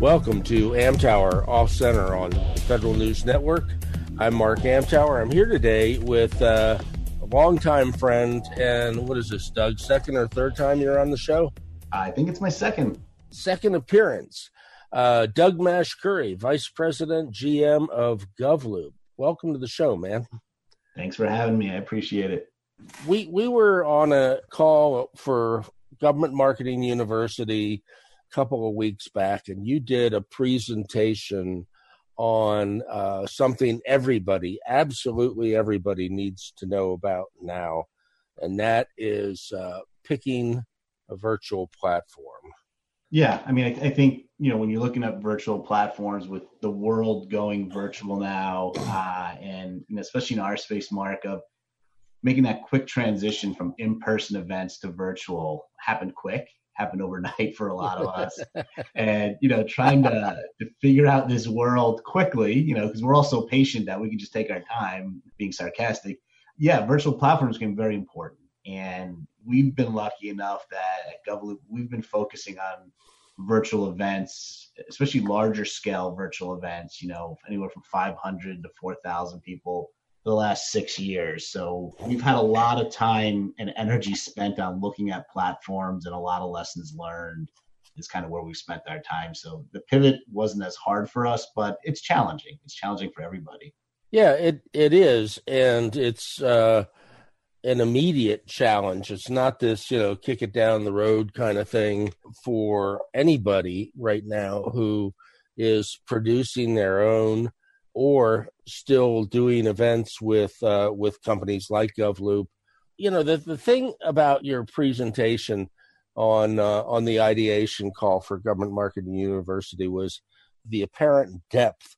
Welcome to Amtower Off Center on Federal News Network. I'm Mark Amtower. I'm here today with uh, a longtime friend, and what is this, Doug? Second or third time you're on the show? I think it's my second. Second appearance. Uh, Doug Mashkuri, Vice President, GM of GovLoop. Welcome to the show, man. Thanks for having me. I appreciate it. We we were on a call for Government Marketing University couple of weeks back, and you did a presentation on uh, something everybody, absolutely everybody, needs to know about now, and that is uh, picking a virtual platform. Yeah, I mean, I, I, think you know when you're looking at virtual platforms with the world going virtual now, uh, and, especially in our space, Mark, of making that quick transition from in-person events to virtual happened quick happened overnight for a lot of us. And you know trying to, to figure out this world quickly you know because we're all so patient that we can just take our time being sarcastic. Yeah virtual platforms can be very important. And we've been lucky enough that at GovLoop we've been focusing on virtual events especially larger scale virtual events you know anywhere from 500 to 4000 people the last six years. So we've had a lot of time and energy spent on looking at platforms and a lot of lessons learned is kind of where we spent our time. So the pivot wasn't as hard for us, but it's challenging. It's challenging for everybody. Yeah, it it is, and it's uh, an immediate challenge. It's not this, you know, kick it down the road kind of thing for anybody right now who is producing their own or still doing events with uh, with companies like GovLoop. You know, the the thing about your presentation on uh, on the ideation call for Government Marketing University was the apparent depth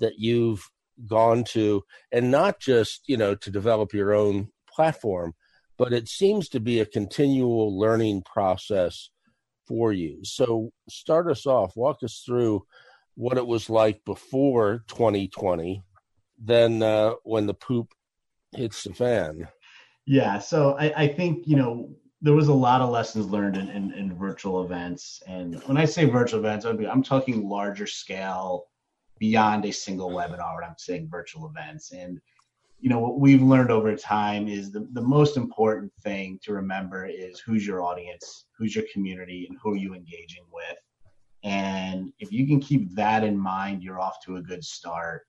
that you've gone to, and not just you know to develop your own platform, but it seems to be a continual learning process for you. So, start us off. Walk us through what it was like before 2020 than uh, when the poop hits the fan. Yeah, so I, I, think you know there was a lot of lessons learned in, in, in virtual events, and when I say virtual events, I'm talking larger scale, beyond a single webinar. When I'm saying virtual events, and you know what we've learned over time is the, the most important thing to remember is who's your audience, who's your community, and who are you engaging with and if you can keep that in mind, you're off to a good start.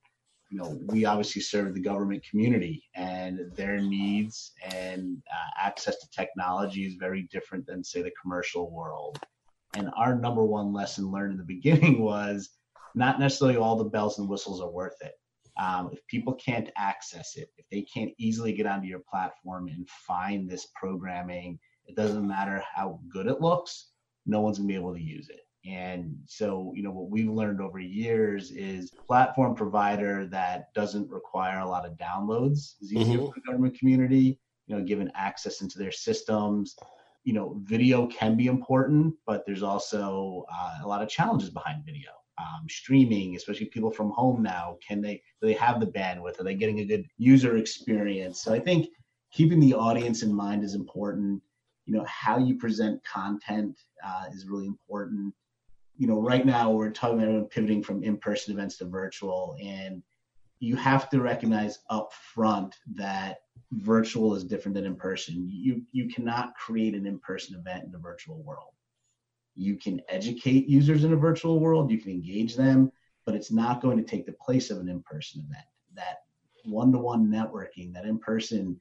You know, we obviously serve the government community, and their needs and uh, access to technology is very different than, say, the commercial world. And our number one lesson learned in the beginning was not necessarily all the bells and whistles are worth it. Um, if people can't access it, if they can't easily get onto your platform and find this programming, it doesn't matter how good it looks, no one's gonna be able to use it. And so, you know, what we've learned over years is platform provider that doesn't require a lot of downloads is easier mm-hmm. for the government community, you know, given access into their systems. You know, video can be important, but there's also uh, a lot of challenges behind video. Um, streaming, especially people from home now, can they do they have the bandwidth? Are they getting a good user experience? So I think keeping the audience in mind is important. You know, how you present content uh, is really important you know, right now we're talking about pivoting from in-person events to virtual, and you have to recognize up front that virtual is different than in person. You you cannot create an in-person event in the virtual world. You can educate users in a virtual world, you can engage them, but it's not going to take the place of an in-person event. That one-to-one networking, that in-person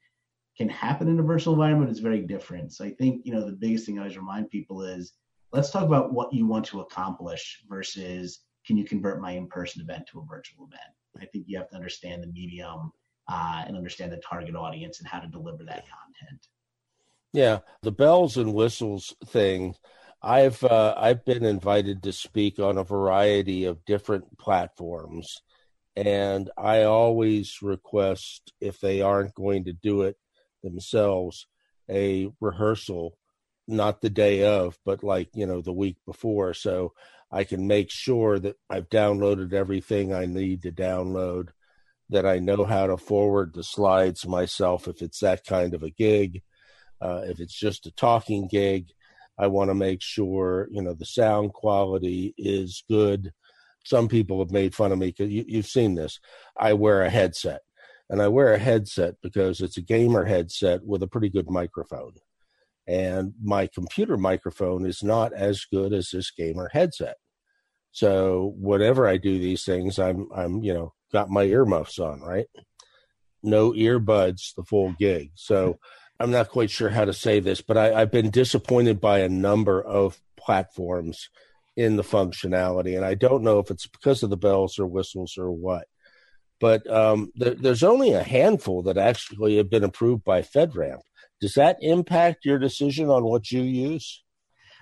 can happen in a virtual environment is very different. So I think, you know, the biggest thing I always remind people is let's talk about what you want to accomplish versus can you convert my in-person event to a virtual event? I think you have to understand the medium uh, and understand the target audience and how to deliver that content. Yeah the bells and whistles thing I've uh, I've been invited to speak on a variety of different platforms, and I always request if they aren't going to do it themselves, a rehearsal, not the day of, but like you know the week before, so I can make sure that I've downloaded everything I need to download, that I know how to forward the slides myself if it's that kind of a gig. Uh, if it's just a talking gig, I want to make sure you know the sound quality is good. Some people have made fun of me because you, you've seen this. I wear a headset, and I wear a headset because it's a gamer headset with a pretty good microphone and my computer microphone is not as good as this gamer headset. So whenever I do these things, I'm I'm you know got my earmuffs on, right? No earbuds, the full gig. So I'm not quite sure how to say this, but I, I've been disappointed by a number of platforms in the functionality, and I don't know if it's because of the bells or whistles or what. But um, there, there's only a handful that actually have been approved by FedRAMP. Does that impact your decision on what you use?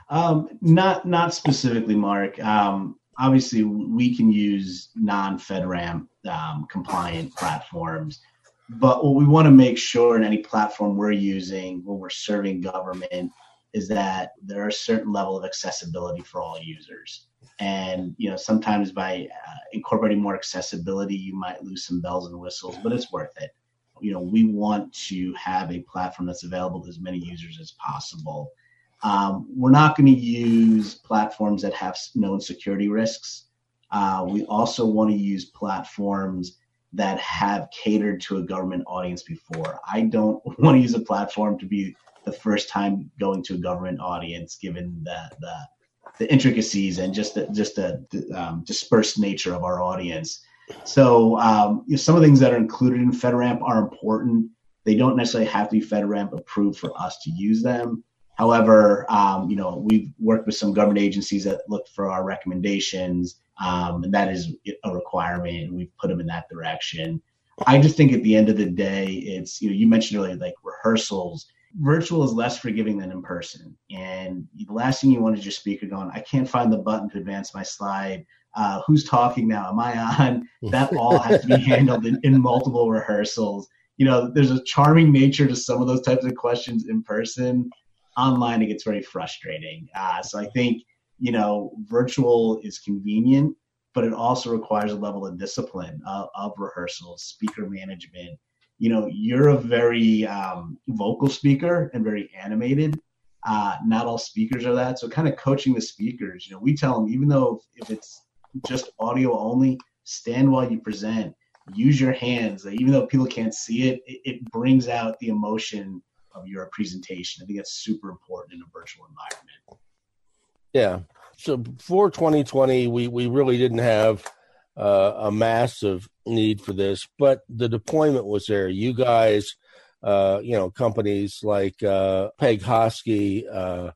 Um, not not specifically, Mark. Um, obviously we can use non-FedRAMP um, compliant platforms, but what we want to make sure in any platform we're using when we're serving government is that there are a certain level of accessibility for all users. And you know, sometimes by uh, incorporating more accessibility, you might lose some bells and whistles, but it's worth it. You know, we want to have a platform that's available to as many users as possible. Um, we're not going to use platforms that have known security risks. Uh, we also want to use platforms that have catered to a government audience before. I don't want to use a platform to be the first time going to a government audience, given the the, the intricacies and just the just the, the um, dispersed nature of our audience. So um, you know, some of the things that are included in FedRAMP are important. They don't necessarily have to be FedRAMP approved for us to use them. However, um, you know, we've worked with some government agencies that look for our recommendations, um, and that is a requirement. and We've put them in that direction. I just think at the end of the day, it's you know, you mentioned earlier like rehearsals. Virtual is less forgiving than in person, and the last thing you want is your speaker going, "I can't find the button to advance my slide." Uh, who's talking now? Am I on? That all has to be handled in, in multiple rehearsals. You know, there's a charming nature to some of those types of questions in person online it gets very frustrating. Uh, so I think you know virtual is convenient, but it also requires a level of discipline of, of rehearsals, speaker management. You know, you're a very um, vocal speaker and very animated. Uh, not all speakers are that. So kind of coaching the speakers. You know, we tell them even though if, if it's just audio only, stand while you present. Use your hands. Even though people can't see it, it, it brings out the emotion of your presentation. I think that's super important in a virtual environment. Yeah. So for 2020, we, we really didn't have uh, a massive need for this, but the deployment was there. You guys, uh, you know, companies like uh, Peg Hosky, uh,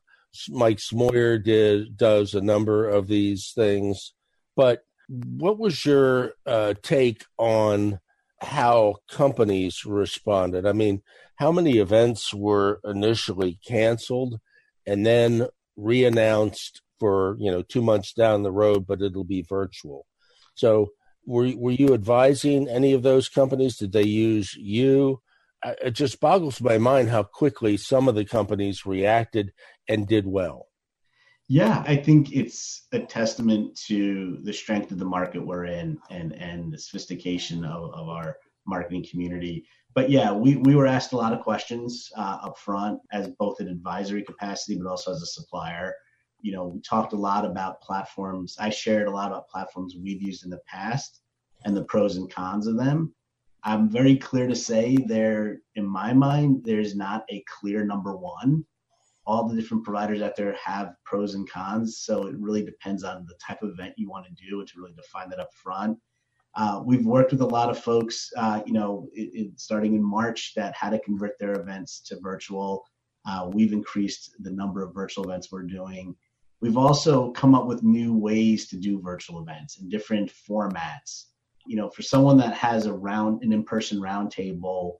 Mike Smoyer did does a number of these things. But what was your uh, take on how companies responded? I mean, how many events were initially canceled and then reannounced for you know two months down the road, but it'll be virtual. So were were you advising any of those companies? Did they use you? It just boggles my mind how quickly some of the companies reacted and did well. Yeah, I think it's a testament to the strength of the market we're in and and the sophistication of, of our marketing community but yeah, we, we were asked a lot of questions uh, up front as both an advisory capacity, but also as a supplier. You know, we talked a lot about platforms. I shared a lot about platforms we've used in the past and the pros and cons of them. I'm very clear to say there, in my mind, there's not a clear number one. All the different providers out there have pros and cons. So it really depends on the type of event you want to do and to really define that up front. Uh, we've worked with a lot of folks, uh, you know, it, it, starting in March that had to convert their events to virtual. Uh, we've increased the number of virtual events we're doing. We've also come up with new ways to do virtual events in different formats. You know, for someone that has a round, an in-person roundtable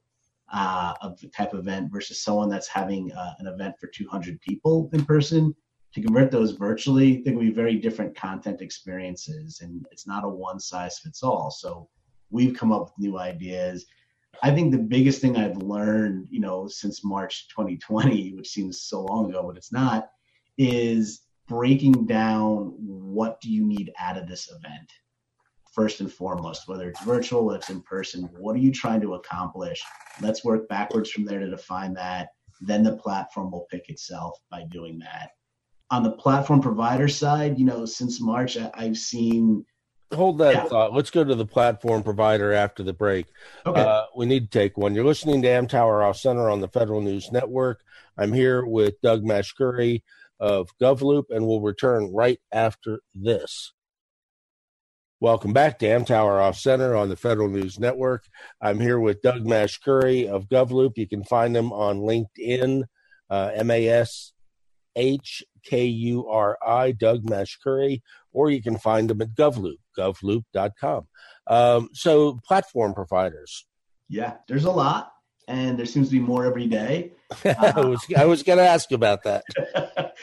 uh, of the type of event versus someone that's having uh, an event for 200 people in person, to convert those virtually, they can be very different content experiences, and it's not a one size fits all. So we've come up with new ideas. I think the biggest thing I've learned, you know, since March 2020, which seems so long ago, but it's not, is breaking down what do you need out of this event first and foremost, whether it's virtual, whether it's in person, what are you trying to accomplish? Let's work backwards from there to define that. Then the platform will pick itself by doing that. On the platform provider side, you know, since March, I, have seen. Hold that yeah. thought. Let's go to the platform provider after the break. Okay. Uh, we need to take one. You're listening to Amtower Off Center on the Federal News Network. I'm here with Doug Mashkuri of GovLoop, and we'll return right after this. Welcome back to Amtower Off Center on the Federal News Network. I'm here with Doug Mashkuri of GovLoop. You can find him on LinkedIn, uh, M A S H K U R I, Doug Mashkuri, or you can find him at GovLoop, govloop.com. Um, so, platform providers. Yeah, there's a lot and there seems to be more every day. I was I was going to ask about that.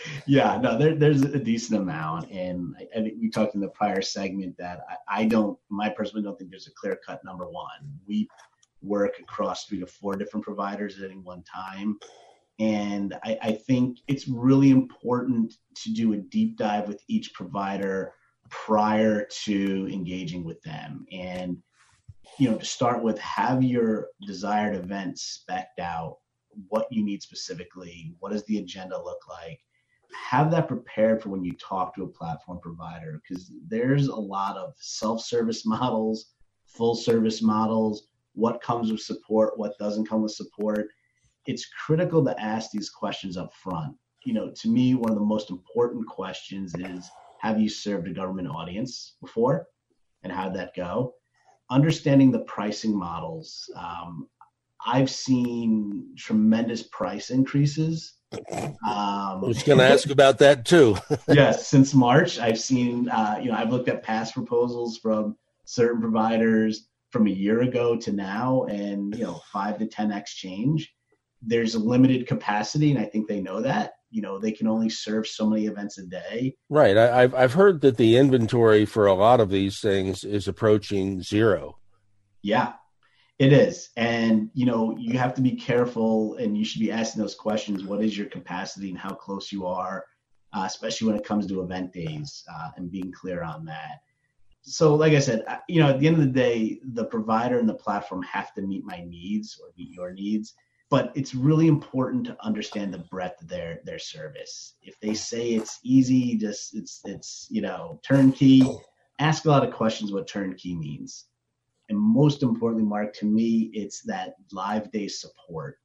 yeah, no, there, there's a decent amount, and I, I, think we talked in the prior segment that I, I don't, my personally don't think there's a clear cut number one. We work across three to four different providers at any one time. And I, I think it's really important to do a deep dive with each provider prior to engaging with them. And you know, to start with, have your desired event specked out, what you need specifically, what does the agenda look like? Have that prepared for when you talk to a platform provider because there's a lot of self service models, full service models, what comes with support, what doesn't come with support. It's critical to ask these questions up front. You know, to me, one of the most important questions is have you served a government audience before and how'd that go? Understanding the pricing models. Um, I've seen tremendous price increases. Um, I was going to ask about that too. yes, since March, I've seen, uh, you know, I've looked at past proposals from certain providers from a year ago to now, and you know, five to ten x change. There's a limited capacity, and I think they know that you know they can only serve so many events a day. Right. I, have i've heard that the inventory for a lot of these things is approaching zero. Yeah it is. And you know you have to be careful and you should be asking those questions. What is your capacity and how close you are uh, especially when it comes to event days uh, and being clear on that. So like i said you know at the end of the day the provider and the platform have to meet my needs or meet your needs but it's really important to understand the breadth of their their service. If they say it's easy, just it's it's you know turnkey, ask a lot of questions what turnkey means. And most importantly, Mark, to me, it's that live day support.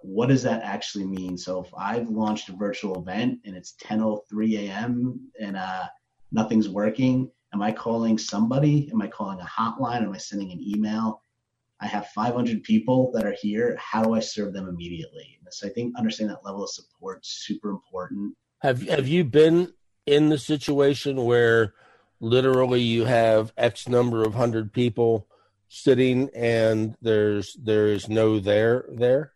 What does that actually mean? So if I've launched a virtual event and it's 10:03 a.m. and uh, nothing's working, am I calling somebody? Am I calling a hotline? Am I sending an email? I have 500 people that are here. How do I serve them immediately? So I think understanding that level of support super important. Have Have you been in the situation where literally you have X number of hundred people sitting and there's there is no there there?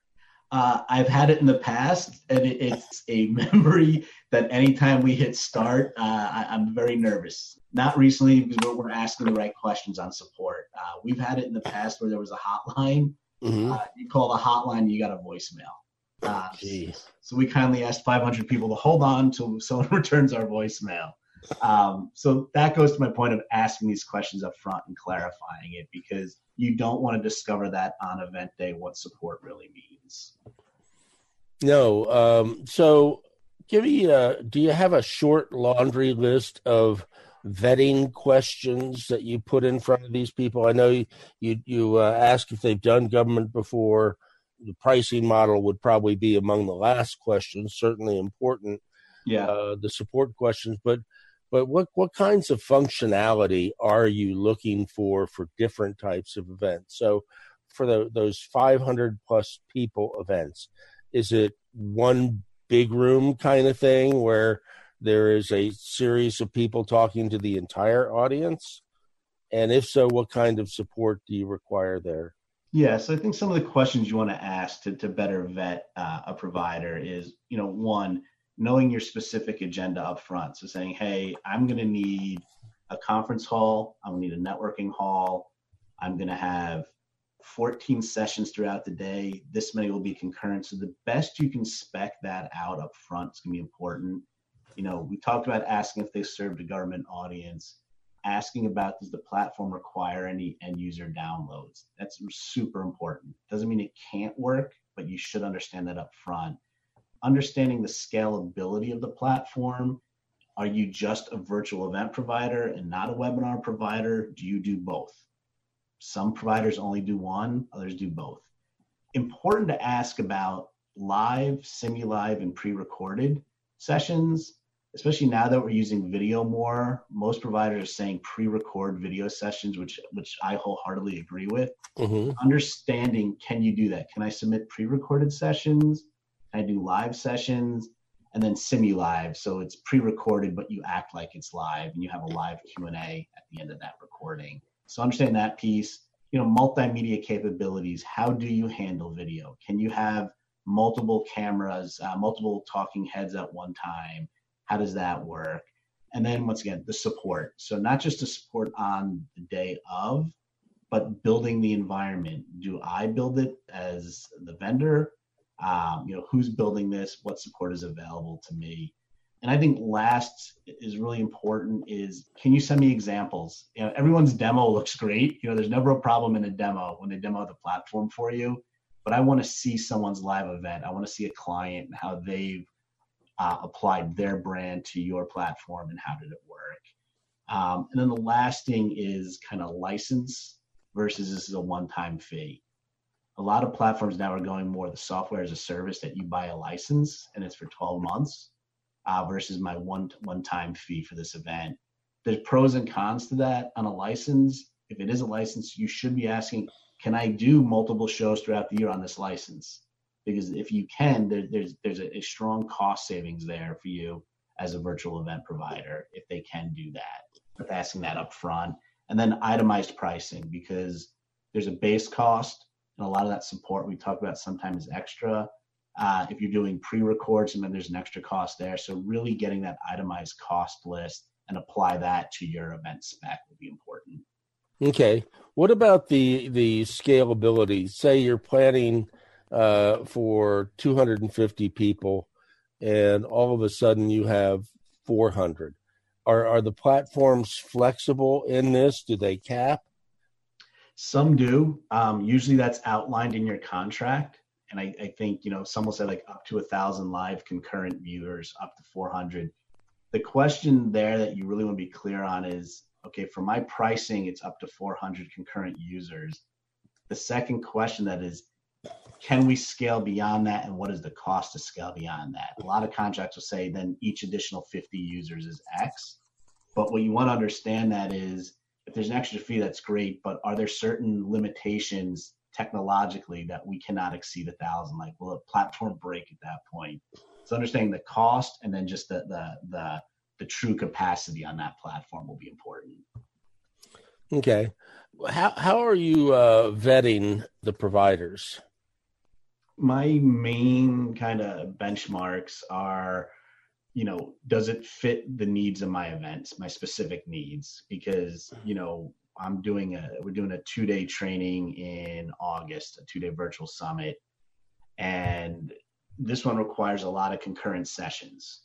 Uh, I've had it in the past, and it, it's a memory that anytime we hit start, uh, I, am very nervous. Not recently because we're, we're, asking the right questions on support. Uh, we've had it in the past where there was a hotline. Mm-hmm. Uh, you call the hotline, you got a voicemail. Uh, so we kindly asked 500 people to hold on until someone returns our voicemail. Um, so that goes to my point of asking these questions up front and clarifying it because you don't want to discover that on event day what support really means. No. Um, so give me a, do you have a short laundry list of vetting questions that you put in front of these people? I know you, you, you uh, ask if they've done government before. The pricing model would probably be among the last questions, certainly important. Yeah. Uh, the support questions, but but what what kinds of functionality are you looking for for different types of events? So for the, those 500 plus people events is it one big room kind of thing where there is a series of people talking to the entire audience? And if so what kind of support do you require there? Yes, I think some of the questions you want to ask to, to better vet uh, a provider is, you know, one, knowing your specific agenda up front. So saying, hey, I'm going to need a conference hall, I'm going to need a networking hall, I'm going to have 14 sessions throughout the day. This many will be concurrent. So the best you can spec that out up front is going to be important. You know, we talked about asking if they served a government audience, asking about does the platform require any end user downloads. That's super important. Doesn't mean it can't work, but you should understand that up front. Understanding the scalability of the platform. Are you just a virtual event provider and not a webinar provider? Do you do both? Some providers only do one, others do both. Important to ask about live, semi-live, and pre-recorded sessions, especially now that we're using video more. Most providers are saying pre-record video sessions, which which I wholeheartedly agree with. Mm-hmm. Understanding, can you do that? Can I submit pre-recorded sessions? I do live sessions? And then semi-live, so it's pre-recorded, but you act like it's live, and you have a live Q and A at the end of that recording. So understand that piece. You know, multimedia capabilities. How do you handle video? Can you have multiple cameras, uh, multiple talking heads at one time? How does that work? And then once again, the support. So not just the support on the day of, but building the environment. Do I build it as the vendor? Um, you know, who's building this? What support is available to me? And I think last is really important is can you send me examples? You know, everyone's demo looks great. You know, there's never a problem in a demo when they demo the platform for you. But I want to see someone's live event. I want to see a client and how they've uh, applied their brand to your platform and how did it work. Um, and then the last thing is kind of license versus this is a one-time fee. A lot of platforms now are going more the software as a service that you buy a license and it's for 12 months uh, versus my one one time fee for this event. There's pros and cons to that on a license. If it is a license, you should be asking, can I do multiple shows throughout the year on this license? Because if you can, there, there's there's a, a strong cost savings there for you as a virtual event provider if they can do that. With asking that up front, and then itemized pricing because there's a base cost and a lot of that support we talk about sometimes extra uh, if you're doing pre-records, and then there's an extra cost there. So really getting that itemized cost list and apply that to your event spec will be important. Okay. What about the the scalability? Say you're planning uh, for 250 people, and all of a sudden you have 400. Are are the platforms flexible in this? Do they cap? Some do. Um, usually that's outlined in your contract and I, I think you know some will say like up to a thousand live concurrent viewers, up to 400. The question there that you really want to be clear on is okay for my pricing, it's up to 400 concurrent users. The second question that is, can we scale beyond that, and what is the cost to scale beyond that? A lot of contracts will say then each additional 50 users is X, but what you want to understand that is if there's an extra fee, that's great, but are there certain limitations technologically that we cannot exceed a thousand. Like, will a platform break at that point? So understanding the cost and then just the the the the true capacity on that platform will be important. Okay, how how are you uh, vetting the providers? My main kind of benchmarks are, you know, does it fit the needs of my events, my specific needs? Because you know, I'm doing a we're doing a two day training in August, a two day virtual summit, and this one requires a lot of concurrent sessions.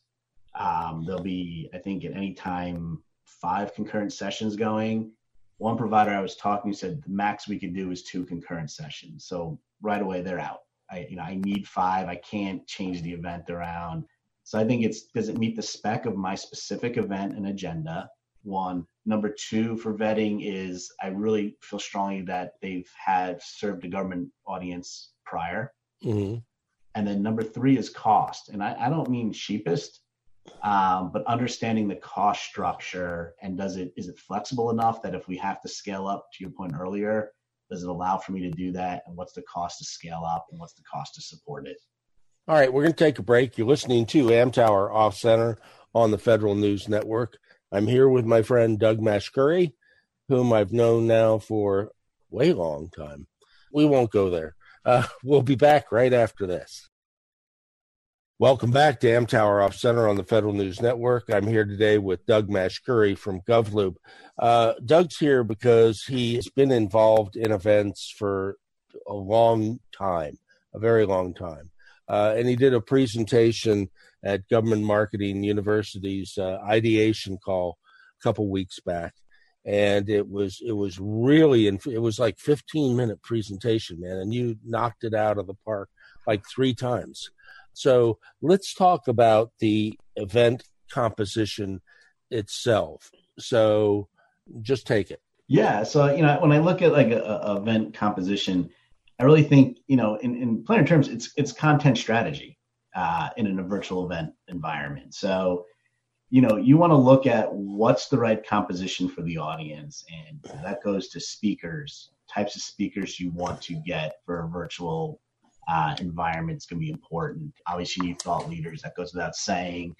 Um, there'll be, I think, at any time five concurrent sessions going. One provider I was talking to said the max we could do is two concurrent sessions. So right away they're out. I you know I need five. I can't change the event around. So I think it's does it meet the spec of my specific event and agenda? One Number two for vetting is I really feel strongly that they've had served a government audience prior. Mm-hmm. And then number three is cost. And I, I don't mean cheapest, um, but understanding the cost structure and does it is it flexible enough that if we have to scale up to your point earlier, does it allow for me to do that? And what's the cost to scale up and what's the cost to support it? All right, we're going to take a break. You're listening to Amtower Off Center on the Federal News Network. I'm here with my friend Doug Mashkuri, whom I've known now for way long time. We won't go there. Uh, we'll be back right after this. Welcome back to Amtower Off Center on the Federal News Network. I'm here today with Doug Mashkuri from GovLoop. Uh, Doug's here because he's been involved in events for a long time, a very long time. Uh, and he did a presentation at Government Marketing University's uh, ideation call a couple weeks back. And it was it was really it was like 15 minute presentation, man, and you knocked it out of the park like three times. So let's talk about the event composition itself. So just take it. Yeah. So, you know, when I look at like a, a event composition, I really think, you know, in, in planner terms, it's, it's content strategy uh, in a virtual event environment. So, you know, you want to look at what's the right composition for the audience. And that goes to speakers, types of speakers you want to get for a virtual uh, environment is going to be important. Obviously, you need thought leaders. That goes without saying.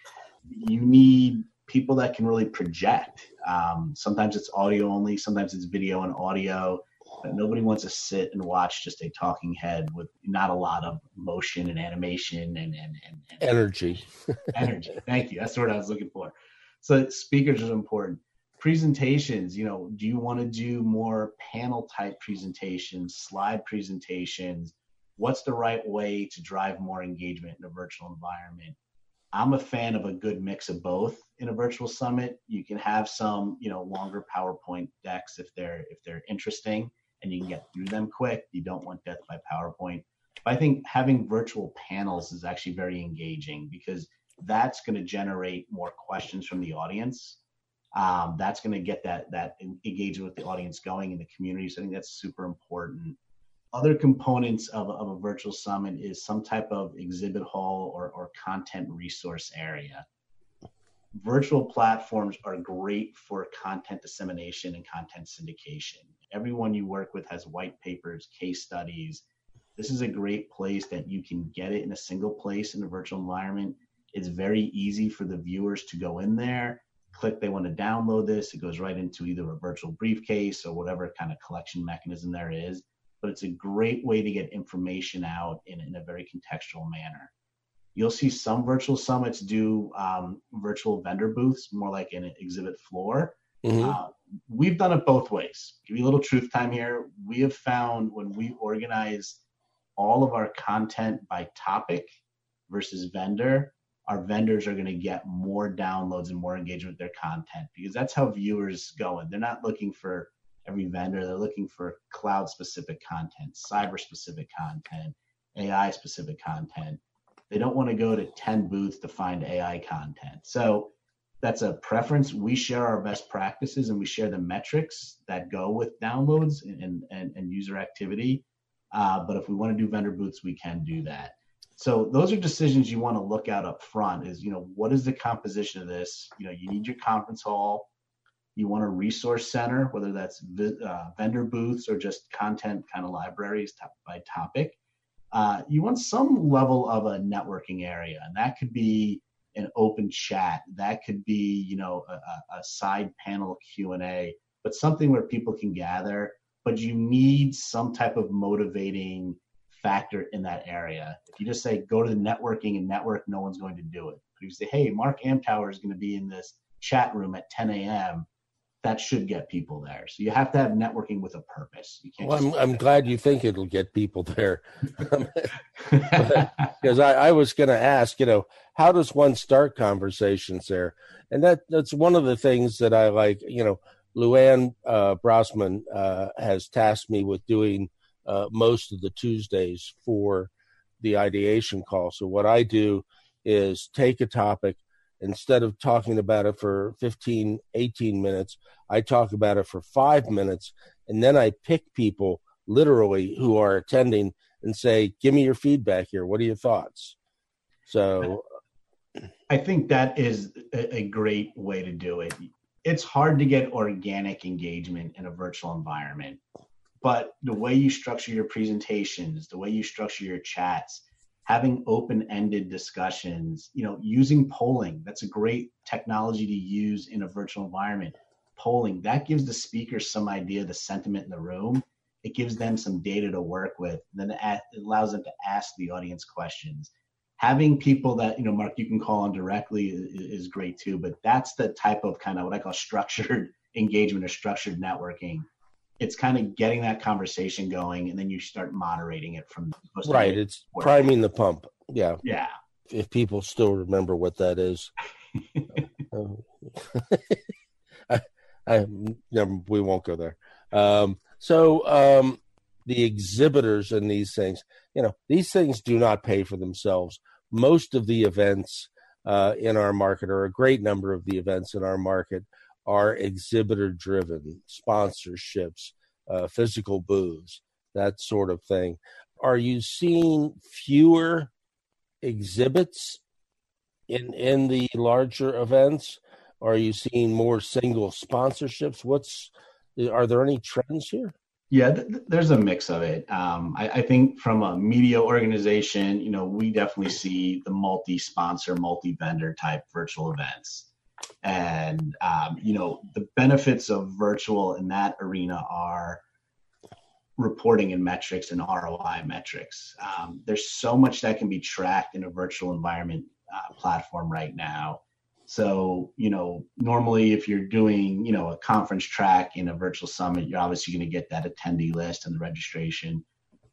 You need people that can really project. Um, sometimes it's audio only, sometimes it's video and audio. But nobody wants to sit and watch just a talking head with not a lot of motion and animation and, and, and, and energy. energy. Thank you. That's what I was looking for. So speakers are important. Presentations, you know, do you want to do more panel type presentations, slide presentations? what's the right way to drive more engagement in a virtual environment i'm a fan of a good mix of both in a virtual summit you can have some you know longer powerpoint decks if they're if they're interesting and you can get through them quick. You don't want death by powerpoint. But i think having virtual panels is actually very engaging because that's going to generate more questions from the audience. Um, that's going to get that that engagement with the audience going in the community. So i think that's super important. Other components of, of a virtual summit is some type of exhibit hall or, or content resource area. Virtual platforms are great for content dissemination and content syndication. Everyone you work with has white papers, case studies. This is a great place that you can get it in a single place in a virtual environment. It's very easy for the viewers to go in there, click they want to download this. It goes right into either a virtual briefcase or whatever kind of collection mechanism there is but it's a great way to get information out in, in a very contextual manner. You'll see some virtual summits do um, virtual vendor booths, more like an exhibit floor. Mm-hmm. Uh, we've done it both ways. Give you a little truth time here. We have found when we organize all of our content by topic versus vendor, our vendors are going to get more downloads and more engagement with their content because that's how viewers go. And they're not looking for every vendor. They're looking for cloud specific content, cyber specific content, AI specific content. They don't want to go to 10 booths to find AI content. So that's a preference. We share our best practices and we share the metrics that go with downloads and, and, and user activity. Uh, but if we want to do vendor booths, we can do that. So those are decisions you want to look at up front is, you know, what is the composition of this? You know, you need your conference hall you want a resource center, whether that's uh, vendor booths or just content kind of libraries by topic. Uh, you want some level of a networking area, and that could be an open chat. That could be, you know, a, a side panel Q and A, but something where people can gather. But you need some type of motivating factor in that area. If you just say go to the networking and network, no one's going to do it. If you say, hey, Mark Amtower is going to be in this chat room at 10 a.m that should get people there. So you have to have networking with a purpose. You can't. Well, I'm I'm glad you think it'll get people there, because I, I was going to ask, you know, how does one start conversations there? And that that's one of the things that I like. You know, Luann uh, Brosman uh, has tasked me with doing uh, most of the Tuesdays for the ideation call. So what I do is take a topic instead of talking about it for 15, 18 minutes, I talk about it for five minutes. And then I pick people literally who are attending and say, give me your feedback here. What are your thoughts? So I think that is a great way to do it. It's hard to get organic engagement in a virtual environment, but the way you structure your presentations, the way you structure your chats, having open-ended discussions you know using polling that's a great technology to use in a virtual environment. Polling that gives the speakers some idea of the sentiment in the room. It gives them some data to work with then it allows them to ask the audience questions. Having people that you know mark you can call on directly is great too but that's the type of kind of what i call structured engagement or structured networking it's kind of getting that conversation going and then you start moderating it from right it's priming the pump yeah. Yeah. If people still remember what that is. Um, I, I we won't go there. Um, so um, the exhibitors in these things you know these things do not pay for themselves. Most of the events uh, in our market or a great number of the events in our market are exhibitor driven sponsorships uh, physical booths that sort of thing. Are you seeing fewer exhibits in in the larger events? Are you seeing more single sponsorships? What's are there any trends here? Yeah, th- there's a mix of it. Um, I, I, think from a media organization, you know, we definitely see the multi-sponsor, multi-vendor type virtual events, and um, you know, the benefits of virtual in that arena are reporting and metrics and ROI metrics. Um, there's so much that can be tracked in a virtual environment uh, platform right now so, you know, normally if you're doing, you know, a conference track in a virtual summit, you're obviously going to get that attendee list and the registration.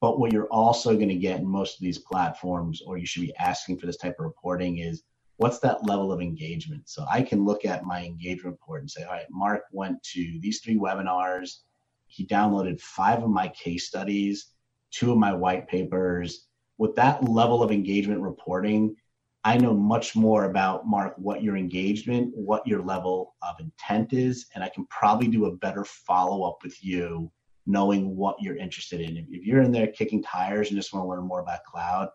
But what you're also going to get in most of these platforms, or you should be asking for this type of reporting, is what's that level of engagement? So I can look at my engagement report and say, all right, Mark went to these three webinars. He downloaded five of my case studies, two of my white papers. With that level of engagement reporting, I know much more about Mark what your engagement, what your level of intent is, and I can probably do a better follow up with you knowing what you're interested in. If you're in there kicking tires and just want to learn more about cloud,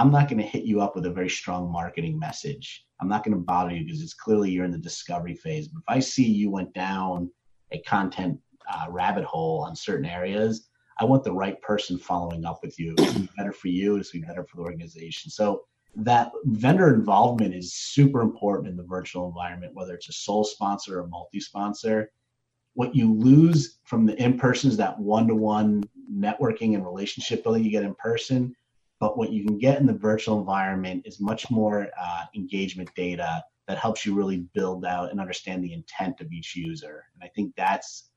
I'm not going to hit you up with a very strong marketing message. I'm not going to bother you because it's clearly you're in the discovery phase. But if I see you went down a content uh, rabbit hole on certain areas, I want the right person following up with you. It's better for you. It's be better for the organization. So that vendor involvement is super important in the virtual environment, whether it's a sole sponsor or multi-sponsor. What you lose from the in-person is that one-to-one networking and relationship building you get in person. But what you can get in the virtual environment is much more uh, engagement data that helps you really build out and understand the intent of each user. And I think that's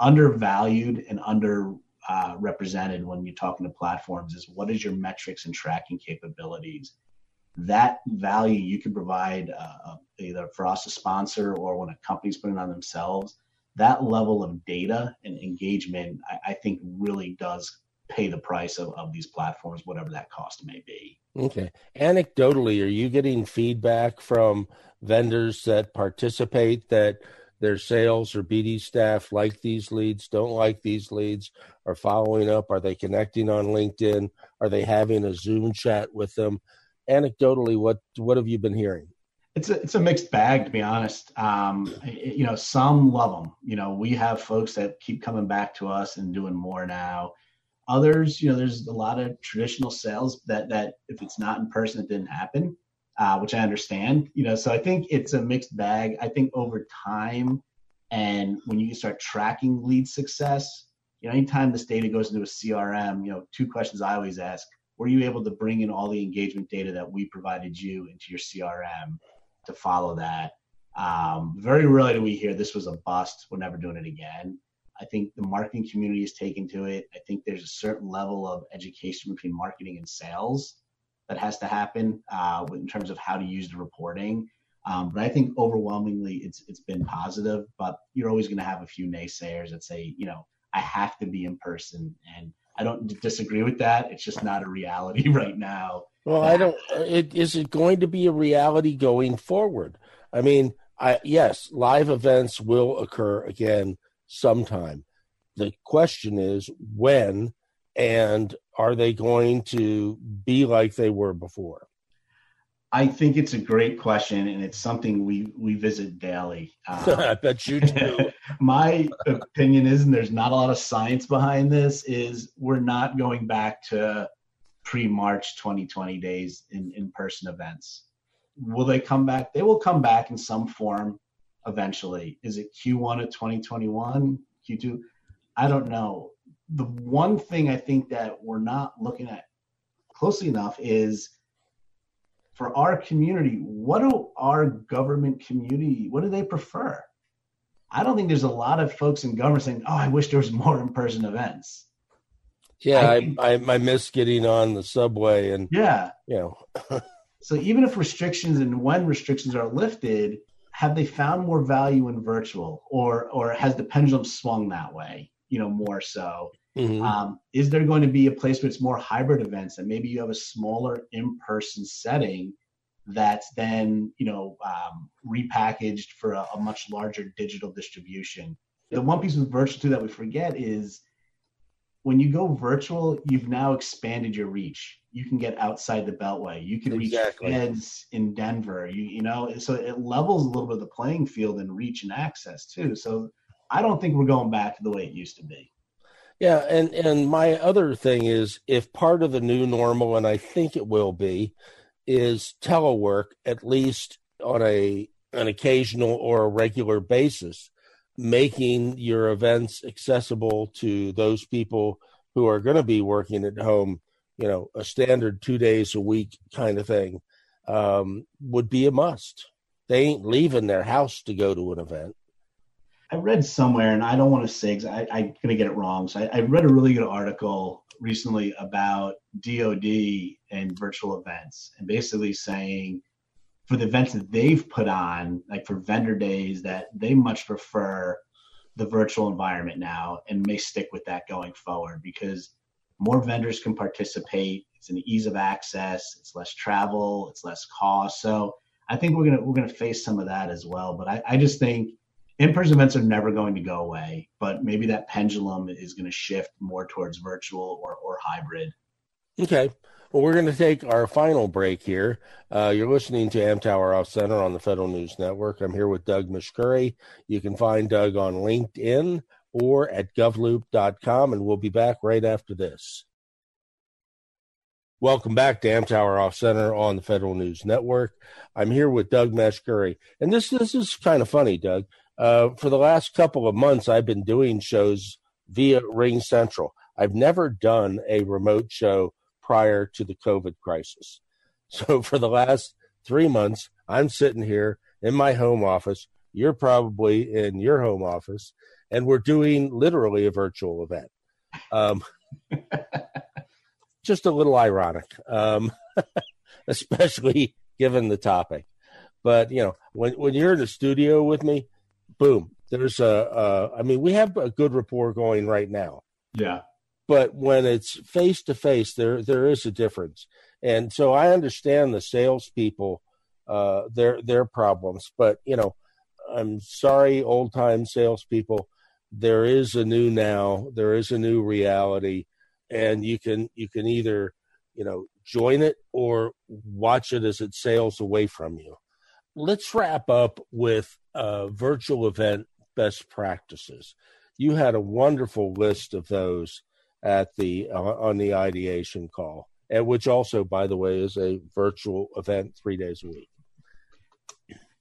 undervalued and under uh, represented when you're talking to platforms is what is your metrics and tracking capabilities that value you can provide uh, either for us to sponsor or when a company's putting on themselves that level of data and engagement I, I, think really does pay the price of, of these platforms whatever that cost may be okay anecdotally are you getting feedback from vendors that participate that their sales or bd staff like these leads don't like these leads are following up are they connecting on linkedin are they having a zoom chat with them anecdotally, what what have you been hearing? It's a, it's a mixed bag to be honest. Um, you know, some love them. You know, we have folks that keep coming back to us and doing more now. Others, you know, there's a lot of traditional sales that that if it's not in person, it didn't happen, uh, which I understand. You know, so I think it's a mixed bag. I think over time, and when you start tracking lead success, you know, anytime this data goes into a CRM, you know, two questions I always ask: were you able to bring in all the engagement data that we provided you into your CRM to follow that? Um, very rarely do we hear this was a bust. We're never doing it again. I think the marketing community is taken to it. I think there's a certain level of education between marketing and sales that has to happen uh, in terms of how to use the reporting. Um, but I think overwhelmingly it's it's been positive. But you're always going to have a few naysayers that say, you know, I have to be in person and I don't disagree with that. It's just not a reality right now. Well, I don't. It, is it going to be a reality going forward? I mean, I yes, live events will occur again sometime. The question is when, and are they going to be like they were before? I think it's a great question, and it's something we we visit daily. Um, I bet you do. my opinion is, and there's not a lot of science behind this, is we're not going back to pre-March 2020 days in in-person events. Will they come back? They will come back in some form eventually. Is it Q1 of 2021? Q2? I don't know. The one thing I think that we're not looking at closely enough is for our community, what do our government community, what do they prefer? I don't think there's a lot of folks in government saying, "Oh, I wish there was more in-person events." Yeah, I, I, I, I miss getting on the subway and yeah, you know. so even if restrictions and when restrictions are lifted, have they found more value in virtual, or or has the pendulum swung that way? You know, more so. Mm-hmm. Um, is there going to be a place where it's more hybrid events and maybe you have a smaller in-person setting that's then you know um, repackaged for a, a, much larger digital distribution? The one piece with virtual too that we forget is when you go virtual, you've now expanded your reach. You can get outside the beltway. You can exactly. reach feds in Denver. You you know, so it levels a little bit of the playing field and reach and access too. So I don't think we're going back to the way it used to be. Yeah, and and my other thing is if part of the new normal, and I think it will be, is telework at least on a an occasional or a regular basis, making your events accessible to those people who are going to be working at home, you know, a standard two days a week kind of thing, um, would be a must. They ain't leaving their house to go to an event. I read somewhere, and I don't want to say I, am going to get it wrong. So I, I, read a really good article recently about DoD and virtual events, and basically saying for the events that they've put on, like for vendor days, that they much prefer the virtual environment now and may stick with that going forward because more vendors can participate. It's an ease of access. It's less travel. It's less cost. So I think we're gonna we're gonna face some of that as well. But I, I just think in-person events are never going to go away, but maybe that pendulum is going to shift more towards virtual or, or hybrid. Okay. Well, we're going to take our final break here. Uh, you're listening to Amtower Off Center on the Federal News Network. I'm here with Doug Mashkuri. You can find Doug on LinkedIn or at govloop.com, and we'll be back right after this. Welcome back to Amtower Off Center on the Federal News Network. I'm here with Doug Mashkuri, and this this is kind of funny, Doug. Uh, for the last couple of months, I've been doing shows via Ring Central. I've never done a remote show prior to the COVID crisis. So for the last three months, I'm sitting here in my home office. You're probably in your home office, and we're doing literally a virtual event. Um, just a little ironic, um, especially given the topic. But you know, when when you're in the studio with me, boom, there's a, a I mean, we have a good rapport going right now. Yeah. But when it's face to face, there there is a difference, and so I understand the salespeople, uh, their their problems. But you know, I'm sorry, old time salespeople. There is a new now. There is a new reality, and you can you can either you know join it or watch it as it sails away from you. Let's wrap up with uh, virtual event best practices. You had a wonderful list of those at the uh, on the ideation call, and which also, by the way, is a virtual event three days a week.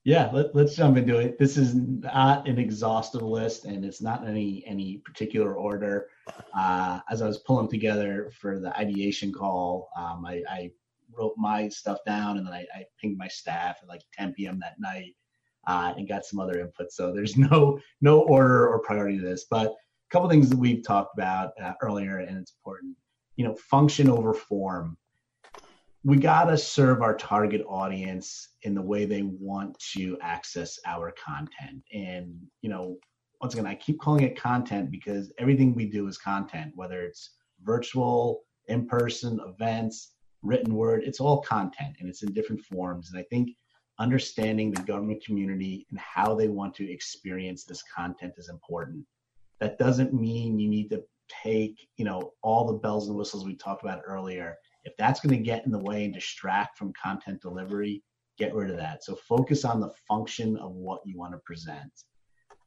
Yeah, let, us jump into it. This is not an exhaustive list, and it's not any any particular order. Uh, as I was pulling together for the ideation call, um, I, I, wrote my stuff down, and then I, I pinged my staff at like 10 p.m. that night uh, and got some other input. So there's no no order or priority to this, but couple things that we've talked about uh, earlier, and it's important. You know, function over form. We gotta serve our target audience in the way they want to access our content, and you know, once again, I keep calling it content because everything we do is content, whether it's virtual, in person, events, written word, it's all content and it's in different forms. And I think understanding the government community and how they want to experience this content is important. That doesn't mean you need to take, you know, all the bells and whistles we talked about earlier. If that's going to get in the way and distract from content delivery, get rid of that. So focus on the function of what you want to present.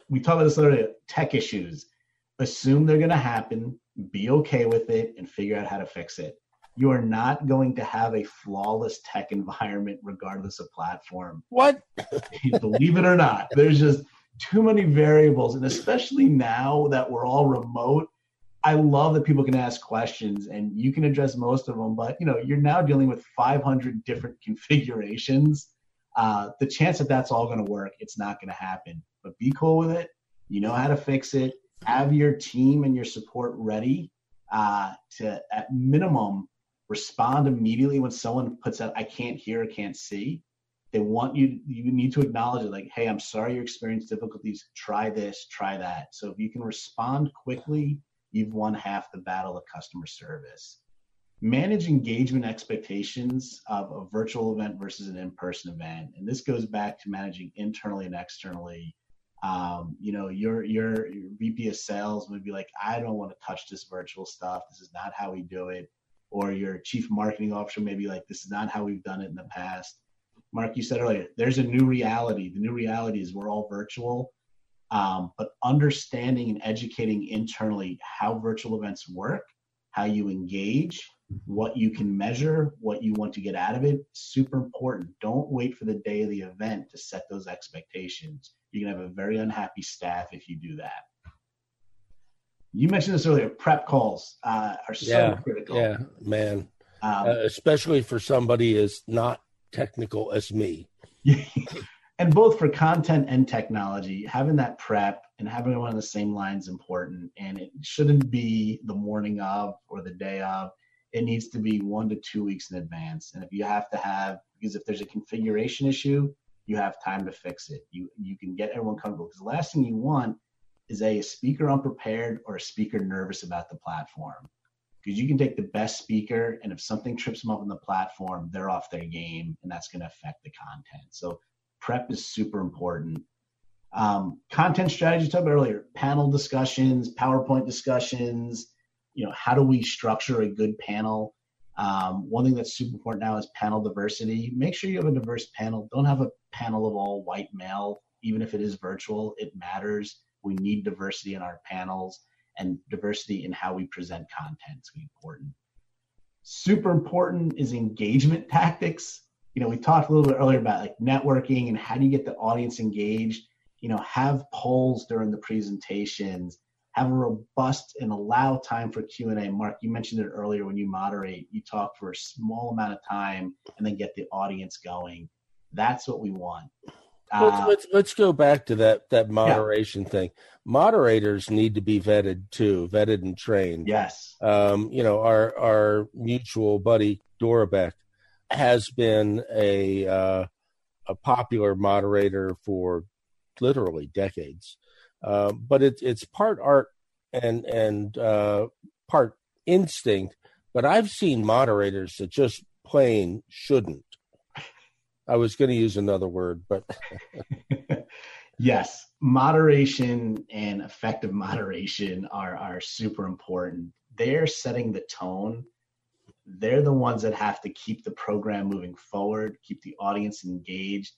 We talked about this earlier, tech issues. Assume they're going to happen, be okay with it, and figure out how to fix it you are not going to have a flawless tech environment regardless of platform. What? Believe it or not, there's just too many variables. And especially now that we're all remote, I love that people can ask questions and you can address most of them, but you know, you're now dealing with 500 different configurations. Uh, the chance that that's all going to work, it's not going to happen. But be cool with it. You know how to fix it. Have your team and your support ready uh, to, at minimum, respond immediately when someone puts out, "I can't hear, can't see." They want you. You need to acknowledge it, like, "Hey, I'm sorry you experienced difficulties. Try this, try that." So if you can respond quickly you've won half the battle of customer service. Manage engagement expectations of a virtual event versus an in-person event, and this goes back to managing internally and externally. Um, you know, your, your your VP of sales would be like, I don't want to touch this virtual stuff. This is not how we do it. Or your chief marketing officer may be like, this is not how we've done it in the past. Mark, you said earlier, there's a new reality. The new reality is we're all virtual um, but understanding and educating internally how virtual events work, how you engage, what you can measure, what you want to get out of it, super important. Don't wait for the day of the event to set those expectations. You can have a very unhappy staff if you do that. You mentioned this earlier. Prep calls uh, are so yeah, critical. Yeah, man. Um, uh, especially for somebody is not technical as me. and both for content and technology, having that prep and having it on the same line is important. And it shouldn't be the morning of or the day of. It needs to be one to two weeks in advance. And if you have to have, because if there's a configuration issue, you have time to fix it. You you can get everyone comfortable. Because the last thing you want is a, a speaker unprepared or a speaker nervous about the platform. Because you can take the best speaker, and if something trips them up on the platform, they're off their game, and that's going to affect the content. So prep is super important. Um, content strategy, talked about earlier, panel discussions, PowerPoint discussions. You know, how do we structure a good panel? Um, one thing that's super important now is panel diversity. Make sure you have a diverse panel. Don't have a panel of all white male, even if it is virtual. It matters. We need diversity in our panels and diversity in how we present content is important. Super important is engagement tactics you know, we talked a little bit earlier about like networking and how do you get the audience engaged. You know, have polls during the presentations, have a robust and allow time for Q and A. Mark, you mentioned it earlier when you moderate. You talk for a small amount of time and then get the audience going. That's what we want. Let's, uh, let's, let's go back to that that moderation yeah. thing. Moderators need to be vetted too, vetted and trained. Yes. Um, you know, our our mutual buddy Dorobek has been a uh, a popular moderator for literally decades, uh, but it's it's part art and and uh, part instinct. But I've seen moderators that just plain shouldn't. I was going to use another word, but yes, moderation and effective moderation are are super important. They're setting the tone they're the ones that have to keep the program moving forward, keep the audience engaged.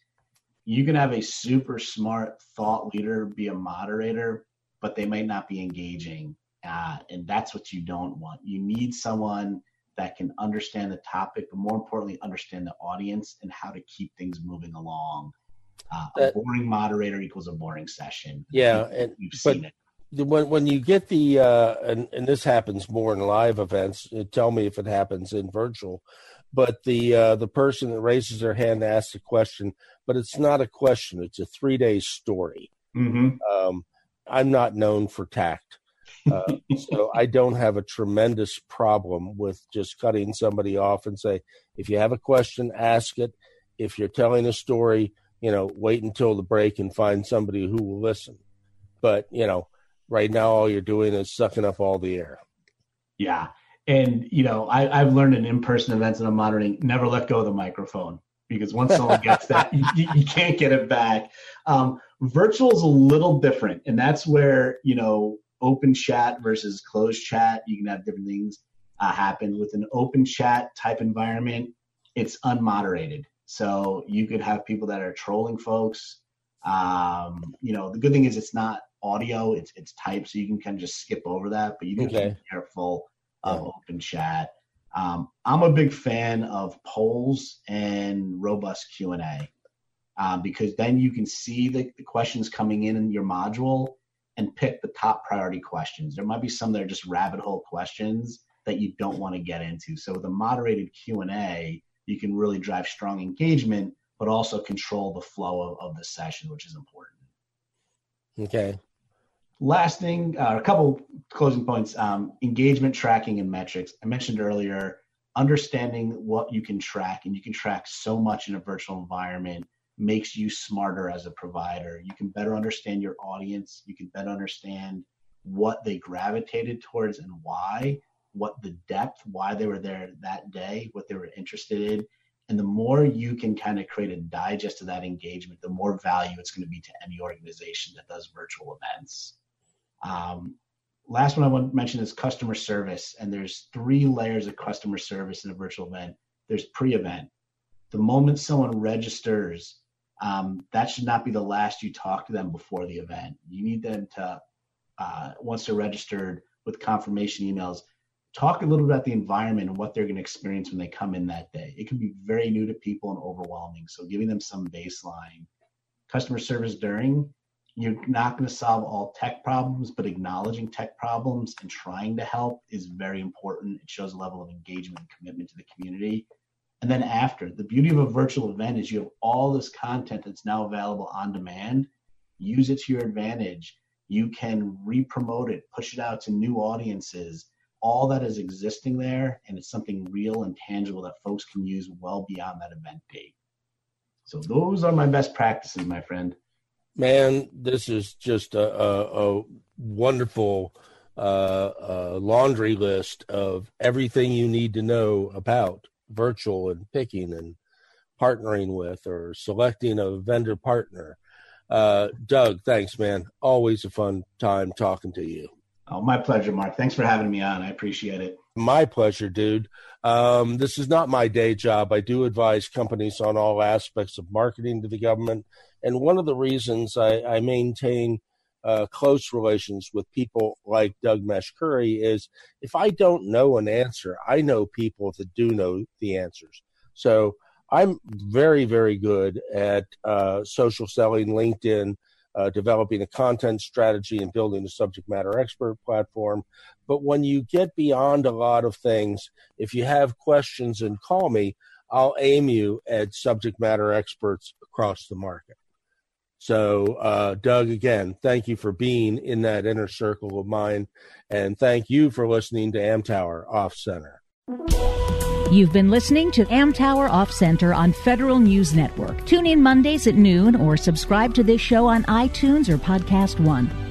You can have a super smart thought leader be a moderator, but they might not be engaging. Uh, and that's what you don't want. You need someone that can understand the topic, but more importantly, understand the audience and how to keep things moving along. Uh, a boring moderator equals a boring session. Yeah, and we've seen it when when you get the uh, and and this happens more in live events. Uh, tell me if it happens in virtual, but the uh, the person that raises their hand asks a question, but it's not a question; it's a three day story. Mm-hmm. Um, I'm not known for tact, uh, so I don't have a tremendous problem with just cutting somebody off and say, if you have a question, ask it. If you're telling a story, you know, wait until the break and find somebody who will listen. But you know right now all you're doing is sucking up all the air. Yeah. And, you know, I, have learned in in-person events and I'm monitoring, never let go of the microphone because once someone gets that, you, you, can't get it back. Um, virtual is a little different. And that's where, you know, open chat versus closed chat, you can have different things uh, happen. With an open chat type environment, it's unmoderated. So you could have people that are trolling folks. Um, you know, the good thing is it's not audio, it's it's typed, so you can kind of just skip over that. But you need okay. to be careful of yeah. open chat. Um, I'm a big fan of polls and robust Q and A um, because then you can see the, the questions coming in in your module, and pick the top priority questions. There might be some that are just rabbit hole questions that you don't want to get into. So with a moderated Q&A, you can really drive strong engagement, but also control the flow of, of the session, which is important. Okay. Last thing, uh, a couple closing points. Um, engagement tracking and metrics. I mentioned earlier, understanding what you can track, and you can track so much in a virtual environment makes you smarter as a provider. You can better understand your audience. You can better understand what they gravitated towards and why, what the depth, why they were there that day, what they were interested in. And the more you can kind of create a digest of that engagement, the more value it's going to be to any organization that does virtual events. Um, last one I want to mention is customer service. And there's three layers of customer service in a virtual event. There's pre-event. The moment someone registers, um, that should not be the last you talk to them before the event. You need them to, uh, once they're registered with confirmation emails, talk a little bit about the environment and what they're going to experience when they come in that day. It can be very new to people and overwhelming. So giving them some baseline. Customer service during, you're not going to solve all tech problems, but acknowledging tech problems and trying to help is very important. It shows a level of engagement and commitment to the community. And then after, the beauty of a virtual event is you have all this content that's now available on demand. Use it to your advantage. You can re-promote it, push it out to new audiences. All that is existing there, and it's something real and tangible that folks can use well beyond that event date. So those are my best practices, my friend. Man, this is just a, a, a wonderful uh, uh, laundry list of everything you need to know about virtual and picking and partnering with or selecting a vendor partner. Uh, Doug, thanks, man. Always a fun time talking to you. Oh, my pleasure, Mark. Thanks for having me on. I appreciate it. My pleasure, dude. Um, this is not my day job. I do advise companies on all aspects of marketing to the government. And one of the reasons I, I maintain uh, close relations with people like Doug Mashkuri is if I don't know an answer, I know people that do know the answers. So I'm very, very good at uh, social selling, LinkedIn, uh, developing a content strategy, and building a subject matter expert platform. But when you get beyond a lot of things, if you have questions and call me, I'll aim you at subject matter experts across the market. So, uh, Doug, again, thank you for being in that inner circle of mine. And thank you for listening to Amtower Off Center. You've been listening to Amtower Off Center on Federal News Network. Tune in Mondays at noon or subscribe to this show on iTunes or Podcast One.